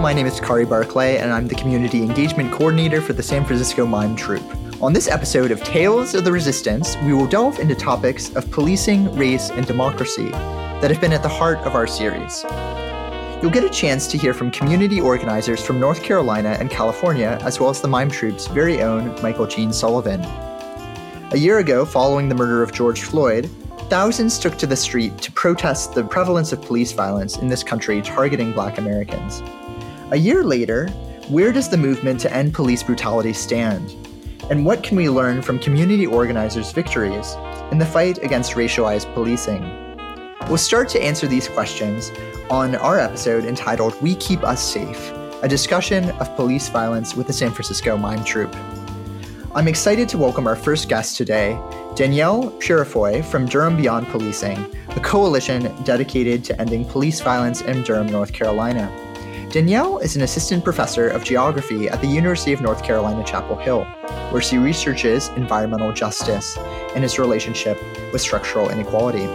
my name is Kari Barclay, and I'm the Community Engagement Coordinator for the San Francisco Mime Troupe. On this episode of Tales of the Resistance, we will delve into topics of policing, race, and democracy that have been at the heart of our series. You'll get a chance to hear from community organizers from North Carolina and California, as well as the Mime Troupe's very own Michael Gene Sullivan. A year ago, following the murder of George Floyd, thousands took to the street to protest the prevalence of police violence in this country targeting black Americans. A year later, where does the movement to end police brutality stand? And what can we learn from community organizers' victories in the fight against racialized policing? We'll start to answer these questions on our episode entitled We Keep Us Safe, a discussion of police violence with the San Francisco Mime Troupe. I'm excited to welcome our first guest today, Danielle Purifoy from Durham Beyond Policing, a coalition dedicated to ending police violence in Durham, North Carolina. Danielle is an assistant professor of geography at the University of North Carolina, Chapel Hill, where she researches environmental justice and its relationship with structural inequality.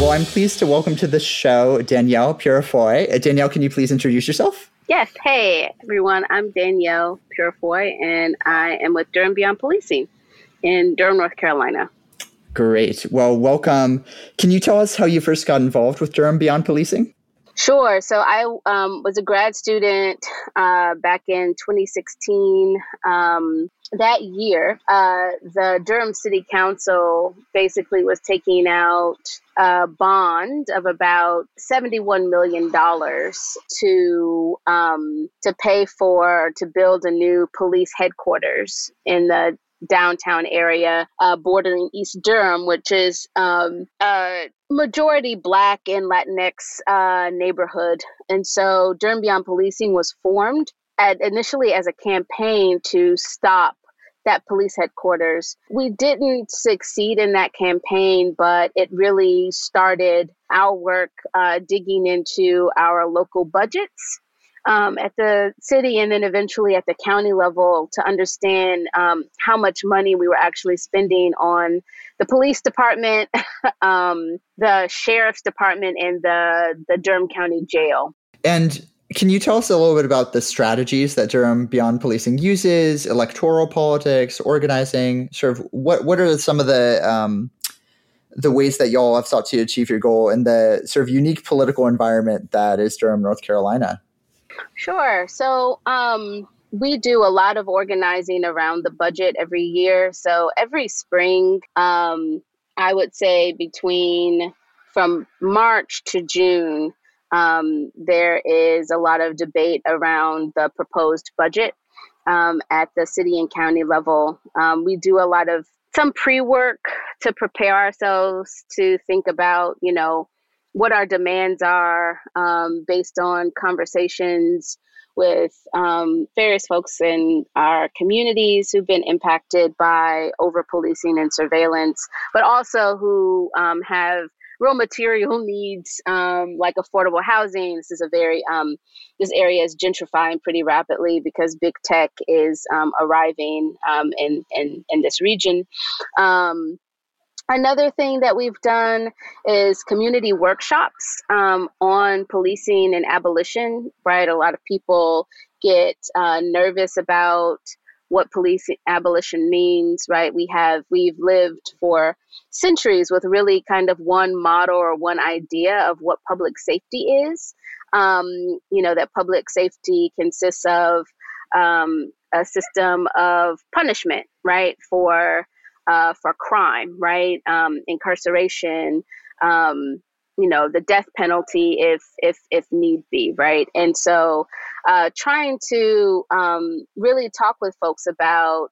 Well, I'm pleased to welcome to the show Danielle Purifoy. Uh, Danielle, can you please introduce yourself? Yes. Hey, everyone. I'm Danielle Purifoy, and I am with Durham Beyond Policing in Durham, North Carolina. Great. Well, welcome. Can you tell us how you first got involved with Durham Beyond Policing? Sure. So I um, was a grad student uh, back in 2016. Um, that year, uh, the Durham City Council basically was taking out a bond of about $71 million to um, to pay for to build a new police headquarters in the downtown area uh, bordering East Durham, which is um, a majority Black and Latinx uh, neighborhood. And so Durham Beyond Policing was formed at, initially as a campaign to stop that police headquarters. We didn't succeed in that campaign, but it really started our work uh, digging into our local budgets um, at the city and then eventually at the county level to understand um, how much money we were actually spending on the police department, um, the sheriff's department, and the, the Durham County Jail. And can you tell us a little bit about the strategies that Durham Beyond Policing uses, electoral politics, organizing? Sort of what what are some of the um, the ways that y'all have sought to achieve your goal in the sort of unique political environment that is Durham, North Carolina? Sure. So um, we do a lot of organizing around the budget every year. So every spring, um, I would say between from March to June, um, there is a lot of debate around the proposed budget um, at the city and county level. Um, we do a lot of some pre work to prepare ourselves to think about, you know, what our demands are um, based on conversations with um, various folks in our communities who've been impacted by over policing and surveillance, but also who um, have real material needs um, like affordable housing. This is a very um, this area is gentrifying pretty rapidly because big tech is um, arriving um, in, in in this region. Um, another thing that we've done is community workshops um, on policing and abolition. Right, a lot of people get uh, nervous about what police abolition means, right? We have we've lived for centuries with really kind of one model or one idea of what public safety is. Um, you know that public safety consists of um, a system of punishment, right, for uh, for crime, right, um, incarceration, um, you know the death penalty if if if need be right and so uh, trying to um, really talk with folks about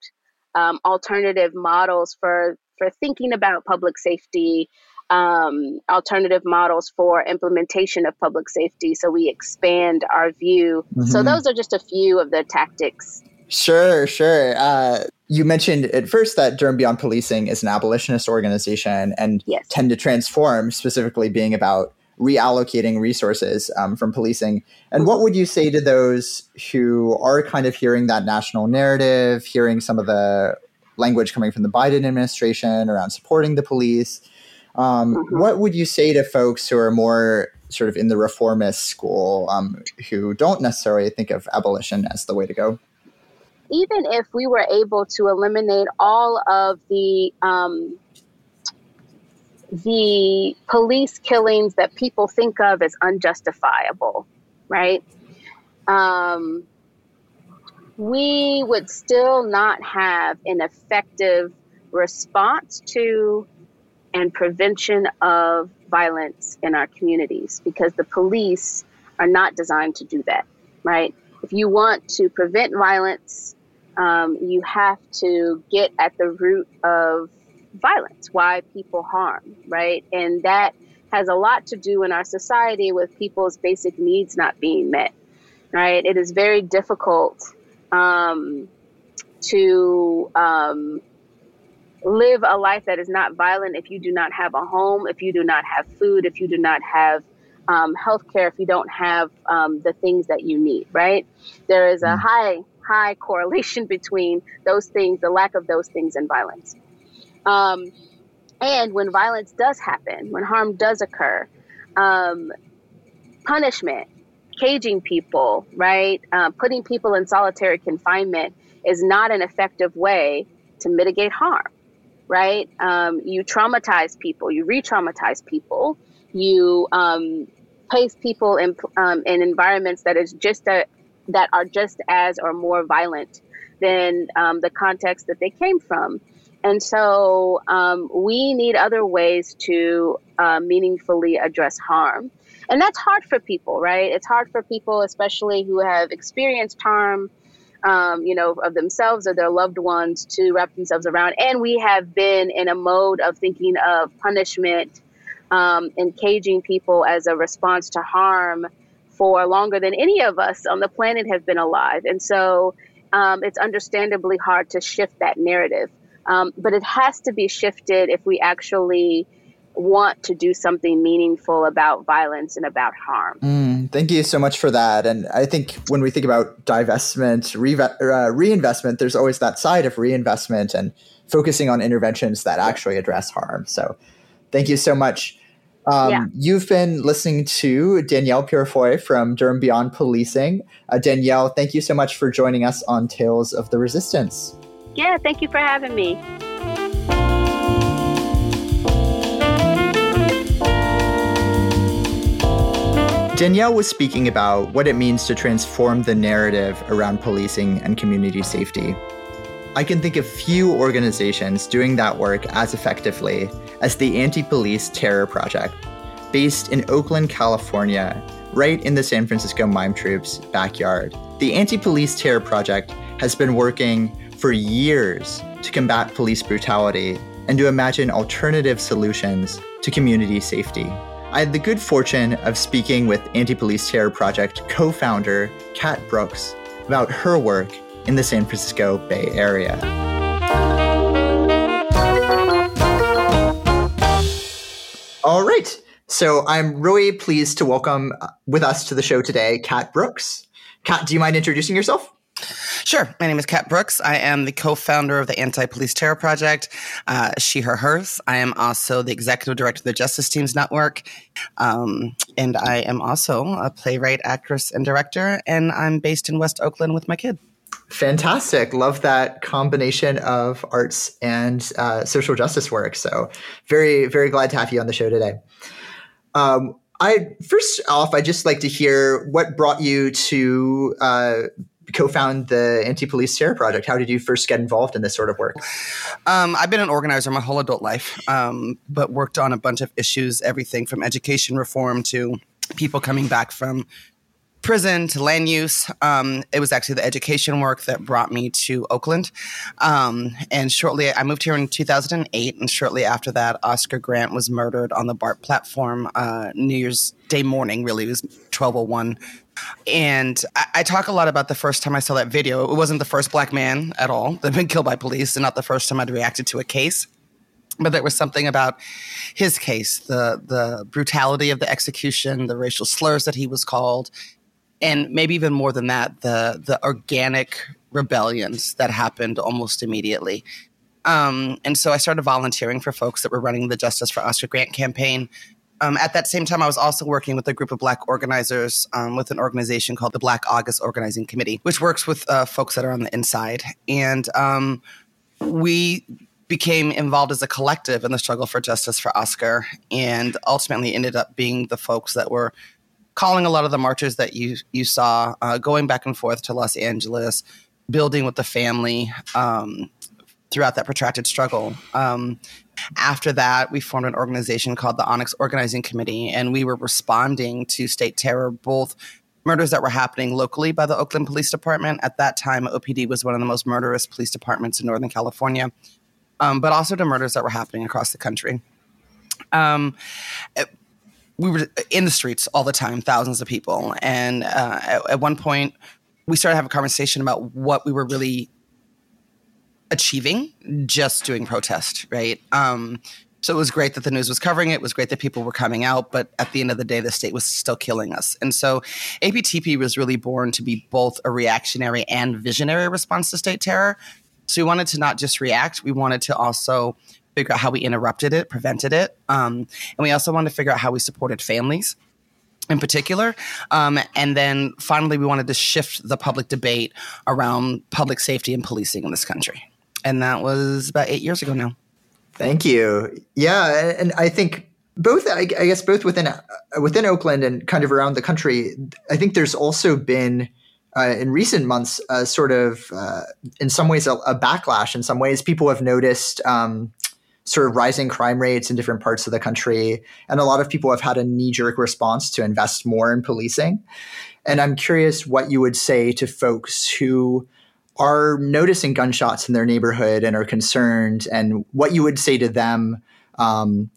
um, alternative models for for thinking about public safety um, alternative models for implementation of public safety so we expand our view mm-hmm. so those are just a few of the tactics Sure, sure. Uh, you mentioned at first that Durham Beyond Policing is an abolitionist organization and yes. tend to transform, specifically being about reallocating resources um, from policing. And what would you say to those who are kind of hearing that national narrative, hearing some of the language coming from the Biden administration around supporting the police? Um, mm-hmm. What would you say to folks who are more sort of in the reformist school um, who don't necessarily think of abolition as the way to go? Even if we were able to eliminate all of the um, the police killings that people think of as unjustifiable, right? Um, we would still not have an effective response to and prevention of violence in our communities because the police are not designed to do that, right? If you want to prevent violence, um, you have to get at the root of violence, why people harm, right? And that has a lot to do in our society with people's basic needs not being met, right? It is very difficult um, to um, live a life that is not violent if you do not have a home, if you do not have food, if you do not have um, health care, if you don't have um, the things that you need, right? There is a mm. high, high correlation between those things, the lack of those things, and violence. Um, and when violence does happen, when harm does occur, um, punishment, caging people, right, uh, putting people in solitary confinement is not an effective way to mitigate harm right? Um, you traumatize people, you re traumatize people, you um, place people in, um, in environments that is just a, that are just as or more violent than um, the context that they came from. And so um, we need other ways to uh, meaningfully address harm. And that's hard for people, right? It's hard for people, especially who have experienced harm um, you know, of themselves or their loved ones to wrap themselves around. And we have been in a mode of thinking of punishment um, and caging people as a response to harm for longer than any of us on the planet have been alive. And so um, it's understandably hard to shift that narrative. Um, but it has to be shifted if we actually want to do something meaningful about violence and about harm. Mm, thank you so much for that. And I think when we think about divestment, re- uh, reinvestment, there's always that side of reinvestment and focusing on interventions that actually address harm. So thank you so much. Um, yeah. You've been listening to Danielle Purifoy from Durham Beyond Policing. Uh, Danielle, thank you so much for joining us on Tales of the Resistance. Yeah, thank you for having me. Danielle was speaking about what it means to transform the narrative around policing and community safety. I can think of few organizations doing that work as effectively as the Anti Police Terror Project, based in Oakland, California, right in the San Francisco Mime Troupe's backyard. The Anti Police Terror Project has been working for years to combat police brutality and to imagine alternative solutions to community safety. I had the good fortune of speaking with Anti Police Terror Project co founder Cat Brooks about her work in the San Francisco Bay Area. All right. So I'm really pleased to welcome uh, with us to the show today Cat Brooks. Cat, do you mind introducing yourself? Sure. My name is Cat Brooks. I am the co founder of the Anti Police Terror Project, uh, She, Her, Hers. I am also the executive director of the Justice Teams Network. Um, and I am also a playwright, actress, and director. And I'm based in West Oakland with my kid. Fantastic. Love that combination of arts and uh, social justice work. So, very, very glad to have you on the show today. Um, I first off, I just like to hear what brought you to uh, co-found the Anti-Police Terror Project. How did you first get involved in this sort of work? Um, I've been an organizer my whole adult life, um, but worked on a bunch of issues, everything from education reform to people coming back from prison to land use. Um, it was actually the education work that brought me to Oakland. Um, and shortly, I moved here in 2008. And shortly after that, Oscar Grant was murdered on the BART platform uh, New Year's Day morning, really. It was 1201 and I, I, talk a lot about the first time I saw that video. It wasn't the first black man at all that had been killed by police, and not the first time I'd reacted to a case. But there was something about his case, the the brutality of the execution, the racial slurs that he was called, and maybe even more than that, the the organic rebellions that happened almost immediately Um, and so I started volunteering for folks that were running the Justice for Oscar grant campaign. Um, at that same time, I was also working with a group of Black organizers um, with an organization called the Black August Organizing Committee, which works with uh, folks that are on the inside. And um, we became involved as a collective in the struggle for justice for Oscar, and ultimately ended up being the folks that were calling a lot of the marches that you you saw, uh, going back and forth to Los Angeles, building with the family um, throughout that protracted struggle. Um, after that, we formed an organization called the Onyx Organizing Committee, and we were responding to state terror, both murders that were happening locally by the Oakland Police Department. At that time, OPD was one of the most murderous police departments in Northern California, um, but also to murders that were happening across the country. Um, we were in the streets all the time, thousands of people. And uh, at, at one point, we started having a conversation about what we were really achieving just doing protest, right? Um, so it was great that the news was covering it. It was great that people were coming out, but at the end of the day, the state was still killing us. And so APTP was really born to be both a reactionary and visionary response to state terror. So we wanted to not just react, we wanted to also figure out how we interrupted it, prevented it. Um, and we also wanted to figure out how we supported families in particular. Um, and then finally, we wanted to shift the public debate around public safety and policing in this country and that was about eight years ago now. Thank you. Yeah, and I think both, I guess, both within uh, within Oakland and kind of around the country. I think there's also been. Uh, in recent months, uh, sort of, uh, in some ways, a, a, backlash. In some ways, people have noticed um, sort of rising crime rates in different parts of the country, and a lot of people have had a knee jerk response to invest more in policing. And I'm curious what you would say to folks who are noticing gunshots in their neighborhood and are concerned, and what you would say to them um,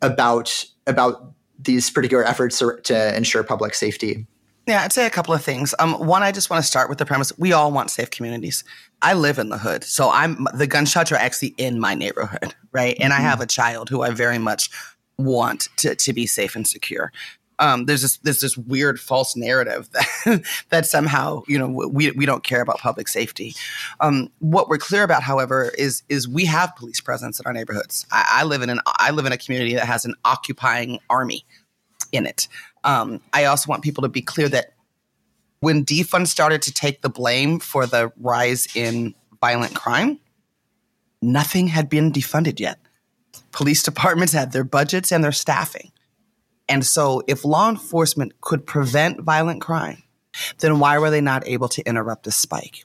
about about these particular efforts to ensure public safety. Yeah, I'd say a couple of things. Um, one, I just want to start with the premise: we all want safe communities. I live in the hood, so I'm the gunshots are actually in my neighborhood, right? And mm-hmm. I have a child who I very much want to, to be safe and secure um, there's this there's this weird false narrative that that somehow you know we we don't care about public safety. Um, what we're clear about, however, is is we have police presence in our neighborhoods. I, I, live in an I live in a community that has an occupying army in it. Um, I also want people to be clear that when defund started to take the blame for the rise in violent crime, nothing had been defunded yet. Police departments had their budgets and their staffing. And so, if law enforcement could prevent violent crime, then why were they not able to interrupt the spike?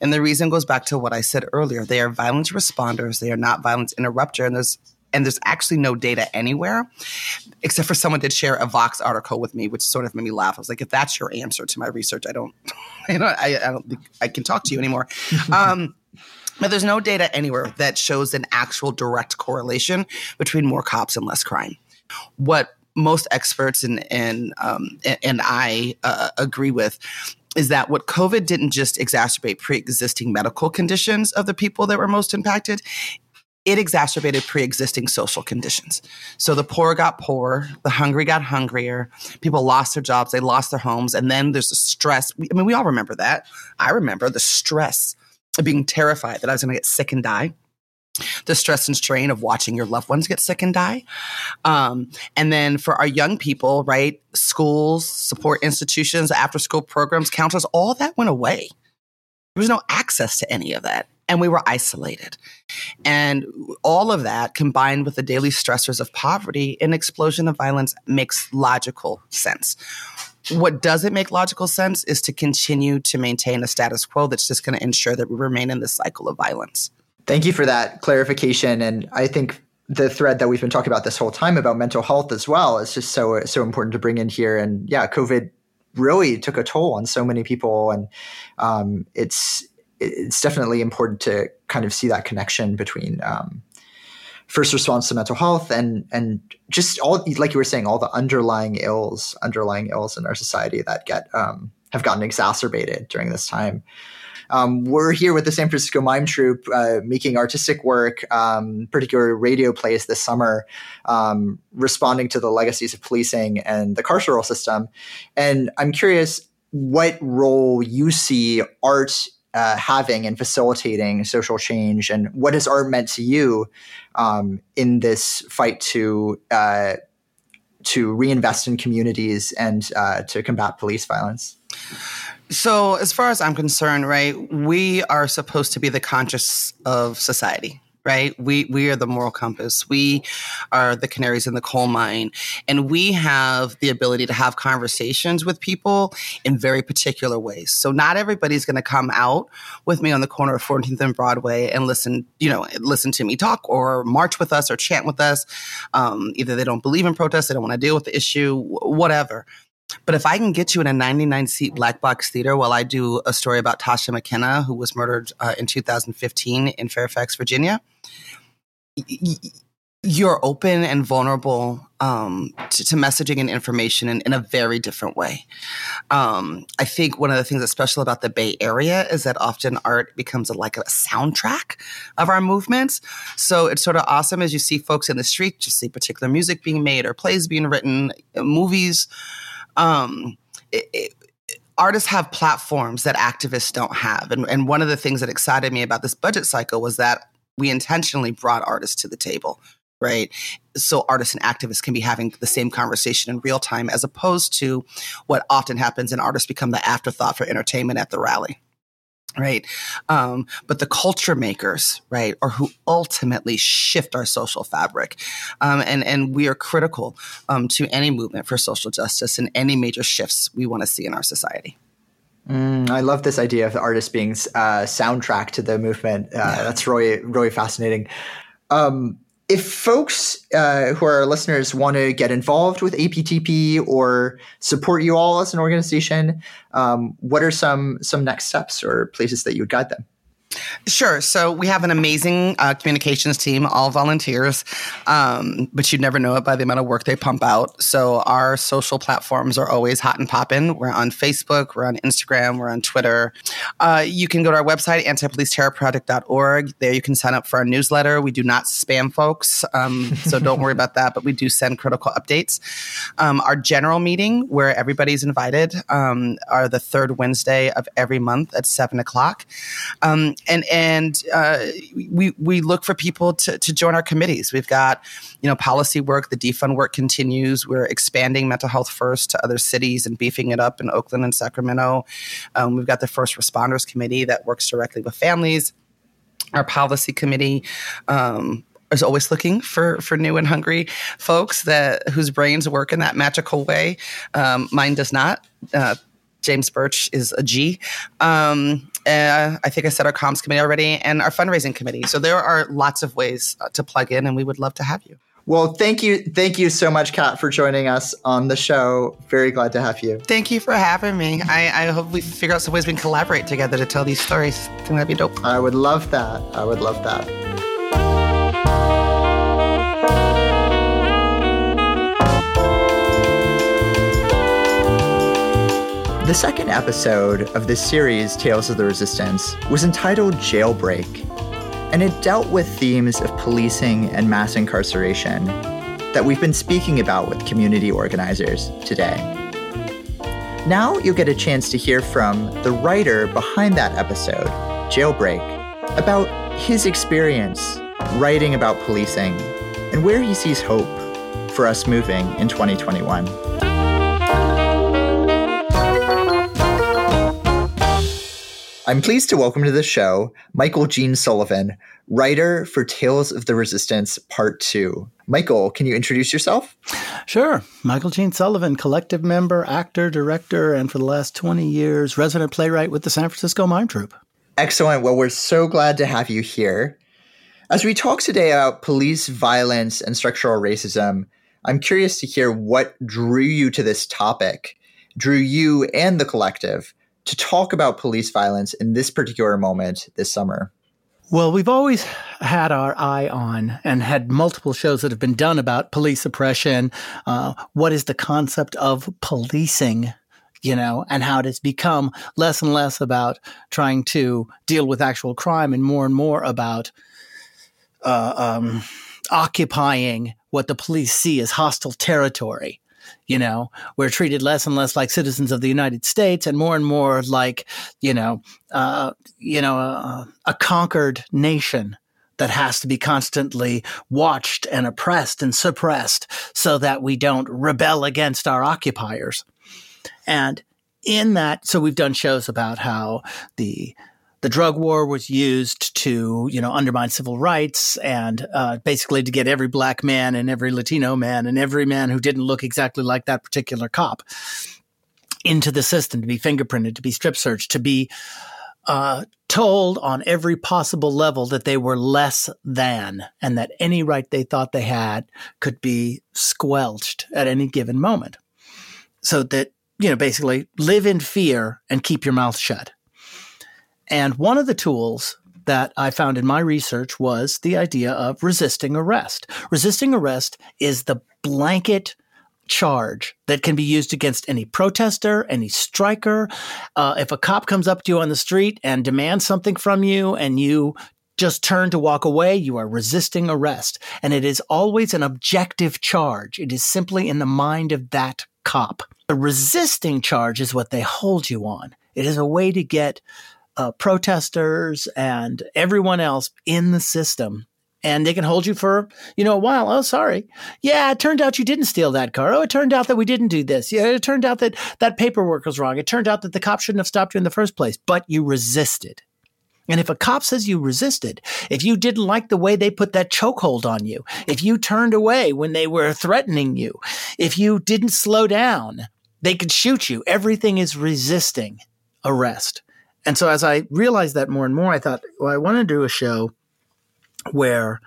And the reason goes back to what I said earlier. They are violence responders. They are not violence interrupter. And there's and there's actually no data anywhere, except for someone did share a Vox article with me, which sort of made me laugh. I was like, if that's your answer to my research, I don't, I don't, I, I don't think I can talk to you anymore. um, but there's no data anywhere that shows an actual direct correlation between more cops and less crime. What most experts and and um, and I uh, agree with is that what COVID didn't just exacerbate pre-existing medical conditions of the people that were most impacted, it exacerbated pre-existing social conditions. So the poor got poorer, the hungry got hungrier, people lost their jobs, they lost their homes, and then there's the stress. I mean, we all remember that. I remember the stress of being terrified that I was going to get sick and die the stress and strain of watching your loved ones get sick and die. Um, and then for our young people, right, schools, support institutions, after school programs, counselors, all that went away. There was no access to any of that. And we were isolated. And all of that combined with the daily stressors of poverty, an explosion of violence makes logical sense. What doesn't make logical sense is to continue to maintain a status quo that's just going to ensure that we remain in this cycle of violence. Thank you for that clarification. And I think the thread that we've been talking about this whole time about mental health as well is just so so important to bring in here. And yeah, COVID really took a toll on so many people, and um, it's it's definitely important to kind of see that connection between um, first response to mental health and and just all like you were saying all the underlying ills underlying ills in our society that get um, have gotten exacerbated during this time. Um, we're here with the San Francisco Mime Troupe uh, making artistic work, um, particular radio plays this summer, um, responding to the legacies of policing and the carceral system. And I'm curious what role you see art uh, having and facilitating social change, and what has art meant to you um, in this fight to uh, to reinvest in communities and uh, to combat police violence? So, as far as I'm concerned, right, we are supposed to be the conscious of society, right? We we are the moral compass. We are the canaries in the coal mine, and we have the ability to have conversations with people in very particular ways. So not everybody's going to come out with me on the corner of 14th and Broadway and listen, you know, listen to me talk or march with us or chant with us. Um, either they don't believe in protest, they don't want to deal with the issue, whatever. But if I can get you in a 99 seat black box theater while I do a story about Tasha McKenna, who was murdered uh, in 2015 in Fairfax, Virginia, you're open and vulnerable um, to, to, messaging and information in, in a very different way. Um, I think one of the things that's special about the Bay Area is that often art becomes a, like a soundtrack of our movements. So it's sort of awesome as you see folks in the street, you see particular music being made or plays being written, movies. Um, it, it, artists have platforms that activists don't have. And, and one of the things that excited me about this budget cycle was that we intentionally brought artists to the table right? So artists and activists can be having the same conversation in real time as opposed to what often happens and artists become the afterthought for entertainment at the rally. Right. Um, but the culture makers, right, are who ultimately shift our social fabric. Um, and, and we are critical um, to any movement for social justice and any major shifts we want to see in our society. Mm, I love this idea of the artist being uh, soundtrack to the movement. Uh, yeah. That's really, really fascinating. Um, if folks uh, who are listeners want to get involved with APTP or support you all as an organization, um, what are some some next steps or places that you would guide them? Sure. So we have an amazing uh, communications team, all volunteers, um, but you'd never know it by the amount of work they pump out. So our social platforms are always hot and popping. We're on Facebook, we're on Instagram, we're on Twitter. Uh, you can go to our website, antipoliceterrorproject.org. There you can sign up for our newsletter. We do not spam folks, um, so don't worry about that, but we do send critical updates. Um, our general meeting, where everybody's invited, um, are the third Wednesday of every month at 7 o'clock. And and uh, we we look for people to, to join our committees. We've got you know policy work, the defund work continues. We're expanding mental health first to other cities and beefing it up in Oakland and Sacramento. Um, we've got the first responders committee that works directly with families. Our policy committee. Um, is always looking for for new and hungry folks that whose brains work in that magical way. Um, mine does not. Uh, James Burch is a G. Um, uh, I think I said our comms committee already and our fundraising committee. So there are lots of ways uh, to plug in, and we would love to have you. Well, thank you, thank you so much, Cat, for joining us on the show. Very glad to have you. Thank you for having me. I, I hope we figure out some ways we can collaborate together to tell these stories. I think that'd be dope. I would love that. I would love that. The second episode of this series, Tales of the Resistance, was entitled Jailbreak, and it dealt with themes of policing and mass incarceration that we've been speaking about with community organizers today. Now you'll get a chance to hear from the writer behind that episode, Jailbreak, about his experience writing about policing and where he sees hope for us moving in 2021. I'm pleased to welcome to the show Michael Gene Sullivan, writer for Tales of the Resistance Part 2. Michael, can you introduce yourself? Sure. Michael Gene Sullivan, collective member, actor, director, and for the last 20 years, resident playwright with the San Francisco Mime Troupe. Excellent. Well, we're so glad to have you here. As we talk today about police violence and structural racism, I'm curious to hear what drew you to this topic, drew you and the collective to talk about police violence in this particular moment this summer? Well, we've always had our eye on and had multiple shows that have been done about police oppression. Uh, what is the concept of policing? You know, and how it has become less and less about trying to deal with actual crime and more and more about uh, um, occupying what the police see as hostile territory You know, we're treated less and less like citizens of the United States, and more and more like, you know, uh, you know, a conquered nation that has to be constantly watched and oppressed and suppressed so that we don't rebel against our occupiers. And in that, so we've done shows about how the the drug war was used to, you know, undermine civil rights and uh, basically to get every black man and every Latino man and every man who didn't look exactly like that particular cop into the system to be fingerprinted, to be strip searched, to be uh, told on every possible level that they were less than and that any right they thought they had could be squelched at any given moment. So that, you know, basically live in fear and keep your mouth shut. And one of the tools that I found in my research was the idea of resisting arrest. Resisting arrest is the blanket charge that can be used against any protester, any striker. Uh, if a cop comes up to you on the street and demands something from you and you just turn to walk away, you are resisting arrest. And it is always an objective charge. It is simply in the mind of that cop. The resisting charge is what they hold you on. It is a way to get uh, protesters and everyone else in the system. And they can hold you for you know a while. Oh sorry. Yeah it turned out you didn't steal that car. Oh it turned out that we didn't do this. Yeah it turned out that that paperwork was wrong. It turned out that the cop shouldn't have stopped you in the first place. But you resisted. And if a cop says you resisted, if you didn't like the way they put that chokehold on you, if you turned away when they were threatening you, if you didn't slow down, they could shoot you. Everything is resisting arrest. And so as I realized that more and more, I thought, well, I want to do a show where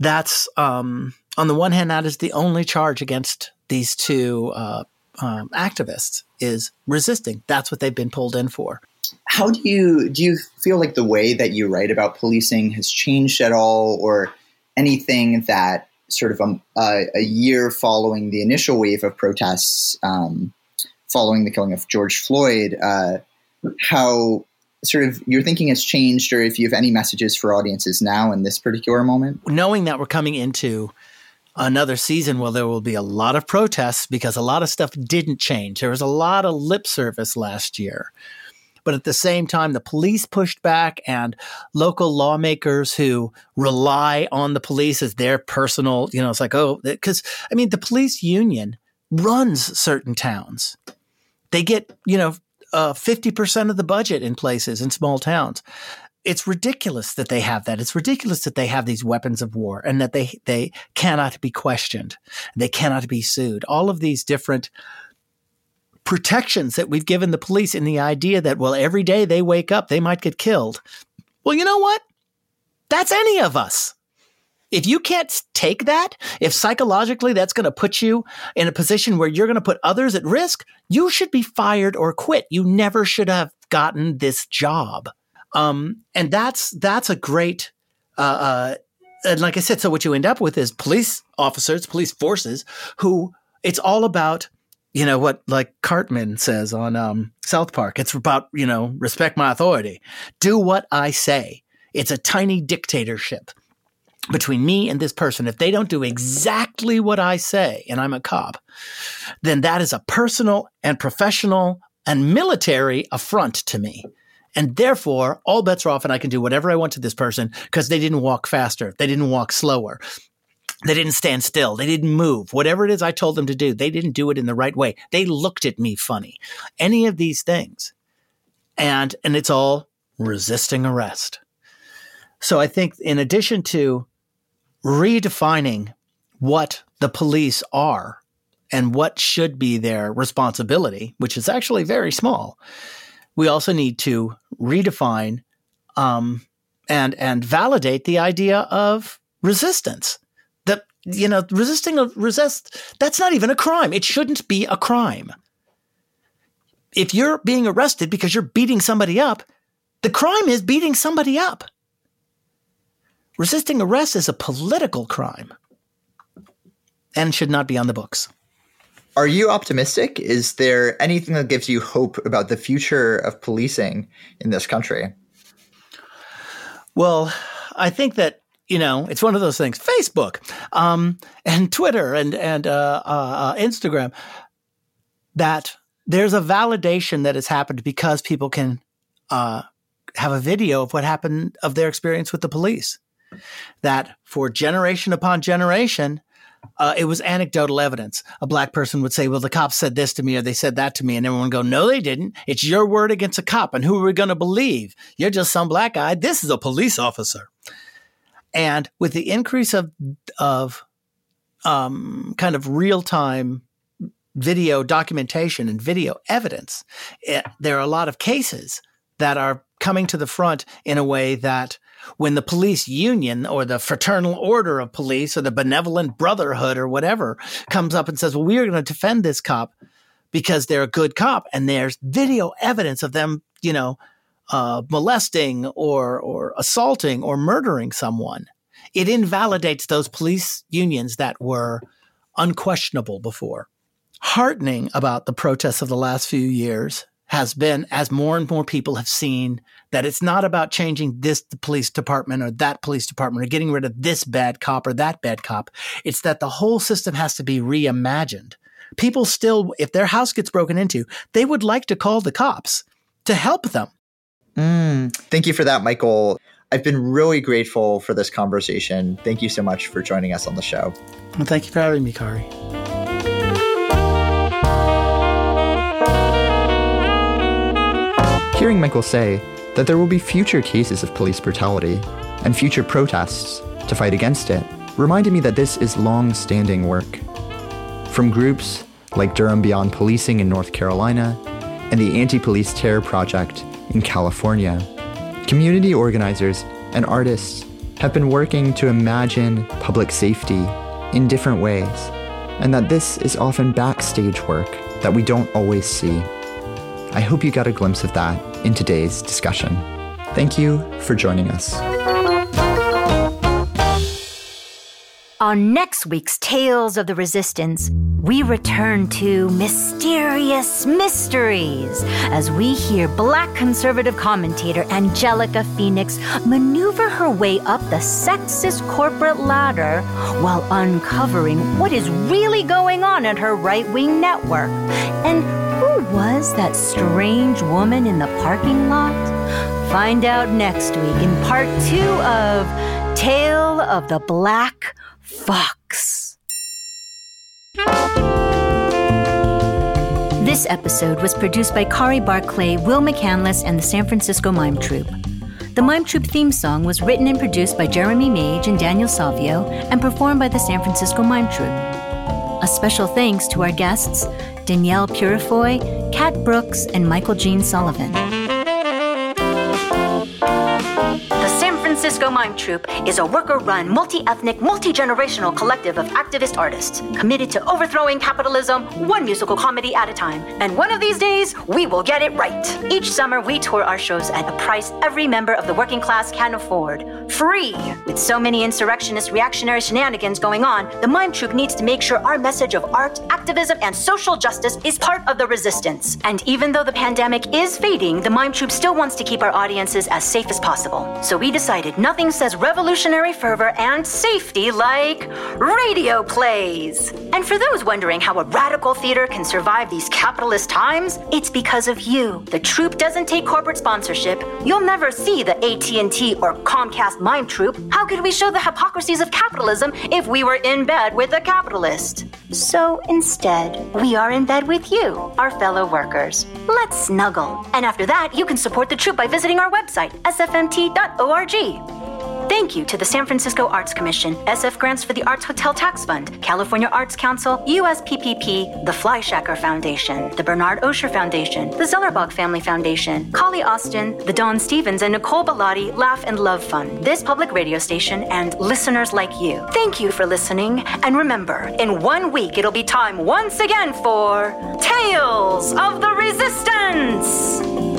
that's um, on the one hand, that is the only charge against these two uh, um, activists is resisting. That's what they've been pulled in for. How do you do? You feel like the way that you write about policing has changed at all, or anything that sort of a, um, a, a year following the initial wave of protests um, following the killing of George Floyd, uh, how sort of your thinking has changed or if you have any messages for audiences now in this particular moment? Knowing that we're coming into another season where there will be a lot of protests because a lot of stuff didn't change. There was a lot of lip service last year. But at the same time, the police pushed back and local lawmakers who rely on the police as their personal, you know, it's like, oh, because I mean, the police union runs certain towns. They get, you know, uh, 50% of the budget in places in small towns. It's ridiculous that they have that. It's ridiculous that they have these weapons of war and that they, they cannot be questioned. They cannot be sued. All of these different protections that we've given the police in the idea that, well, every day they wake up, they might get killed. Well, you know what? That's any of us. If you can't take that, if psychologically that's going to put you in a position where you're going to put others at risk, you should be fired or quit. You never should have gotten this job. Um, and that's that's a great. Uh, uh, and like I said, so what you end up with is police officers, police forces who it's all about you know what like cartman says on um, south park it's about you know respect my authority do what i say it's a tiny dictatorship between me and this person, if they don't do exactly what I say, and I'm a cop, then that is a personal and professional and military affront to me. And therefore, all bets are off, and I can do whatever I want to this person because they didn't walk faster, they didn't walk slower. They didn't stand still. They didn't move. Whatever it is I told them to do, they didn't do it in the right way. They looked at me funny. Any of these things. And and it's all resisting arrest. So I think in addition to redefining what the police are and what should be their responsibility, which is actually very small. We also need to redefine um, and and validate the idea of resistance. That you know, resisting a resist that's not even a crime. It shouldn't be a crime. If you're being arrested because you're beating somebody up, the crime is beating somebody up. Resisting arrest is a political crime and should not be on the books. Are you optimistic? Is there anything that gives you hope about the future of policing in this country? Well, I think that you know, it's one of those things. Facebook um, and Twitter and and uh, uh, uh, Instagram. That there's a validation that has happened because people can uh, have a video of what happened of their experience with the police. That for generation upon generation, uh, it was anecdotal evidence. A black person would say, "Well, the cops said this to me, or they said that to me," and everyone would go, "No, they didn't. It's your word against a cop, and who are we going to believe? You're just some black guy. This is a police officer." And with the increase of of um, kind of real time video documentation and video evidence, it, there are a lot of cases that are coming to the front in a way that when the police union or the fraternal order of police or the benevolent brotherhood or whatever comes up and says, well, we are going to defend this cop because they're a good cop and there's video evidence of them, you know, uh, molesting or, or assaulting or murdering someone. It invalidates those police unions that were unquestionable before. Heartening about the protests of the last few years has been as more and more people have seen that it's not about changing this police department or that police department or getting rid of this bad cop or that bad cop. It's that the whole system has to be reimagined. People still, if their house gets broken into, they would like to call the cops to help them. Mm, thank you for that, Michael. I've been really grateful for this conversation. Thank you so much for joining us on the show. Well, thank you for having me, Kari. Hearing Michael say that there will be future cases of police brutality and future protests to fight against it reminded me that this is long standing work. From groups like Durham Beyond Policing in North Carolina and the Anti Police Terror Project in California, community organizers and artists have been working to imagine public safety in different ways, and that this is often backstage work that we don't always see. I hope you got a glimpse of that in today's discussion. Thank you for joining us. On next week's Tales of the Resistance, we return to mysterious mysteries as we hear black conservative commentator Angelica Phoenix maneuver her way up the sexist corporate ladder while uncovering what is really going on at her right wing network. And who was that strange woman in the parking lot? Find out next week in part two of Tale of the Black Fox. This episode was produced by Kari Barclay, Will McCandless, and the San Francisco Mime Troupe. The Mime Troupe theme song was written and produced by Jeremy Mage and Daniel Salvio and performed by the San Francisco Mime Troupe. Special thanks to our guests, Danielle Purifoy, Cat Brooks, and Michael Gene Sullivan. Francisco Mime Troupe is a worker run, multi ethnic, multi generational collective of activist artists committed to overthrowing capitalism one musical comedy at a time. And one of these days, we will get it right. Each summer, we tour our shows at a price every member of the working class can afford free. With so many insurrectionist, reactionary shenanigans going on, the Mime Troupe needs to make sure our message of art, activism, and social justice is part of the resistance. And even though the pandemic is fading, the Mime Troupe still wants to keep our audiences as safe as possible. So we decided nothing says revolutionary fervor and safety like radio plays. And for those wondering how a radical theater can survive these capitalist times, it's because of you. The troupe doesn't take corporate sponsorship. You'll never see the AT&T or Comcast mime troupe. How could we show the hypocrisies of capitalism if we were in bed with a capitalist? So instead, we are in bed with you, our fellow workers. Let's snuggle. And after that, you can support the troupe by visiting our website, sfmt.org. Thank you to the San Francisco Arts Commission, SF Grants for the Arts Hotel Tax Fund, California Arts Council, USPPP, the Fleischacker Foundation, the Bernard Osher Foundation, the Zellerbach Family Foundation, Collie Austin, the Don Stevens and Nicole Bellotti Laugh and Love Fund, this public radio station, and listeners like you. Thank you for listening, and remember, in one week it'll be time once again for Tales of the Resistance!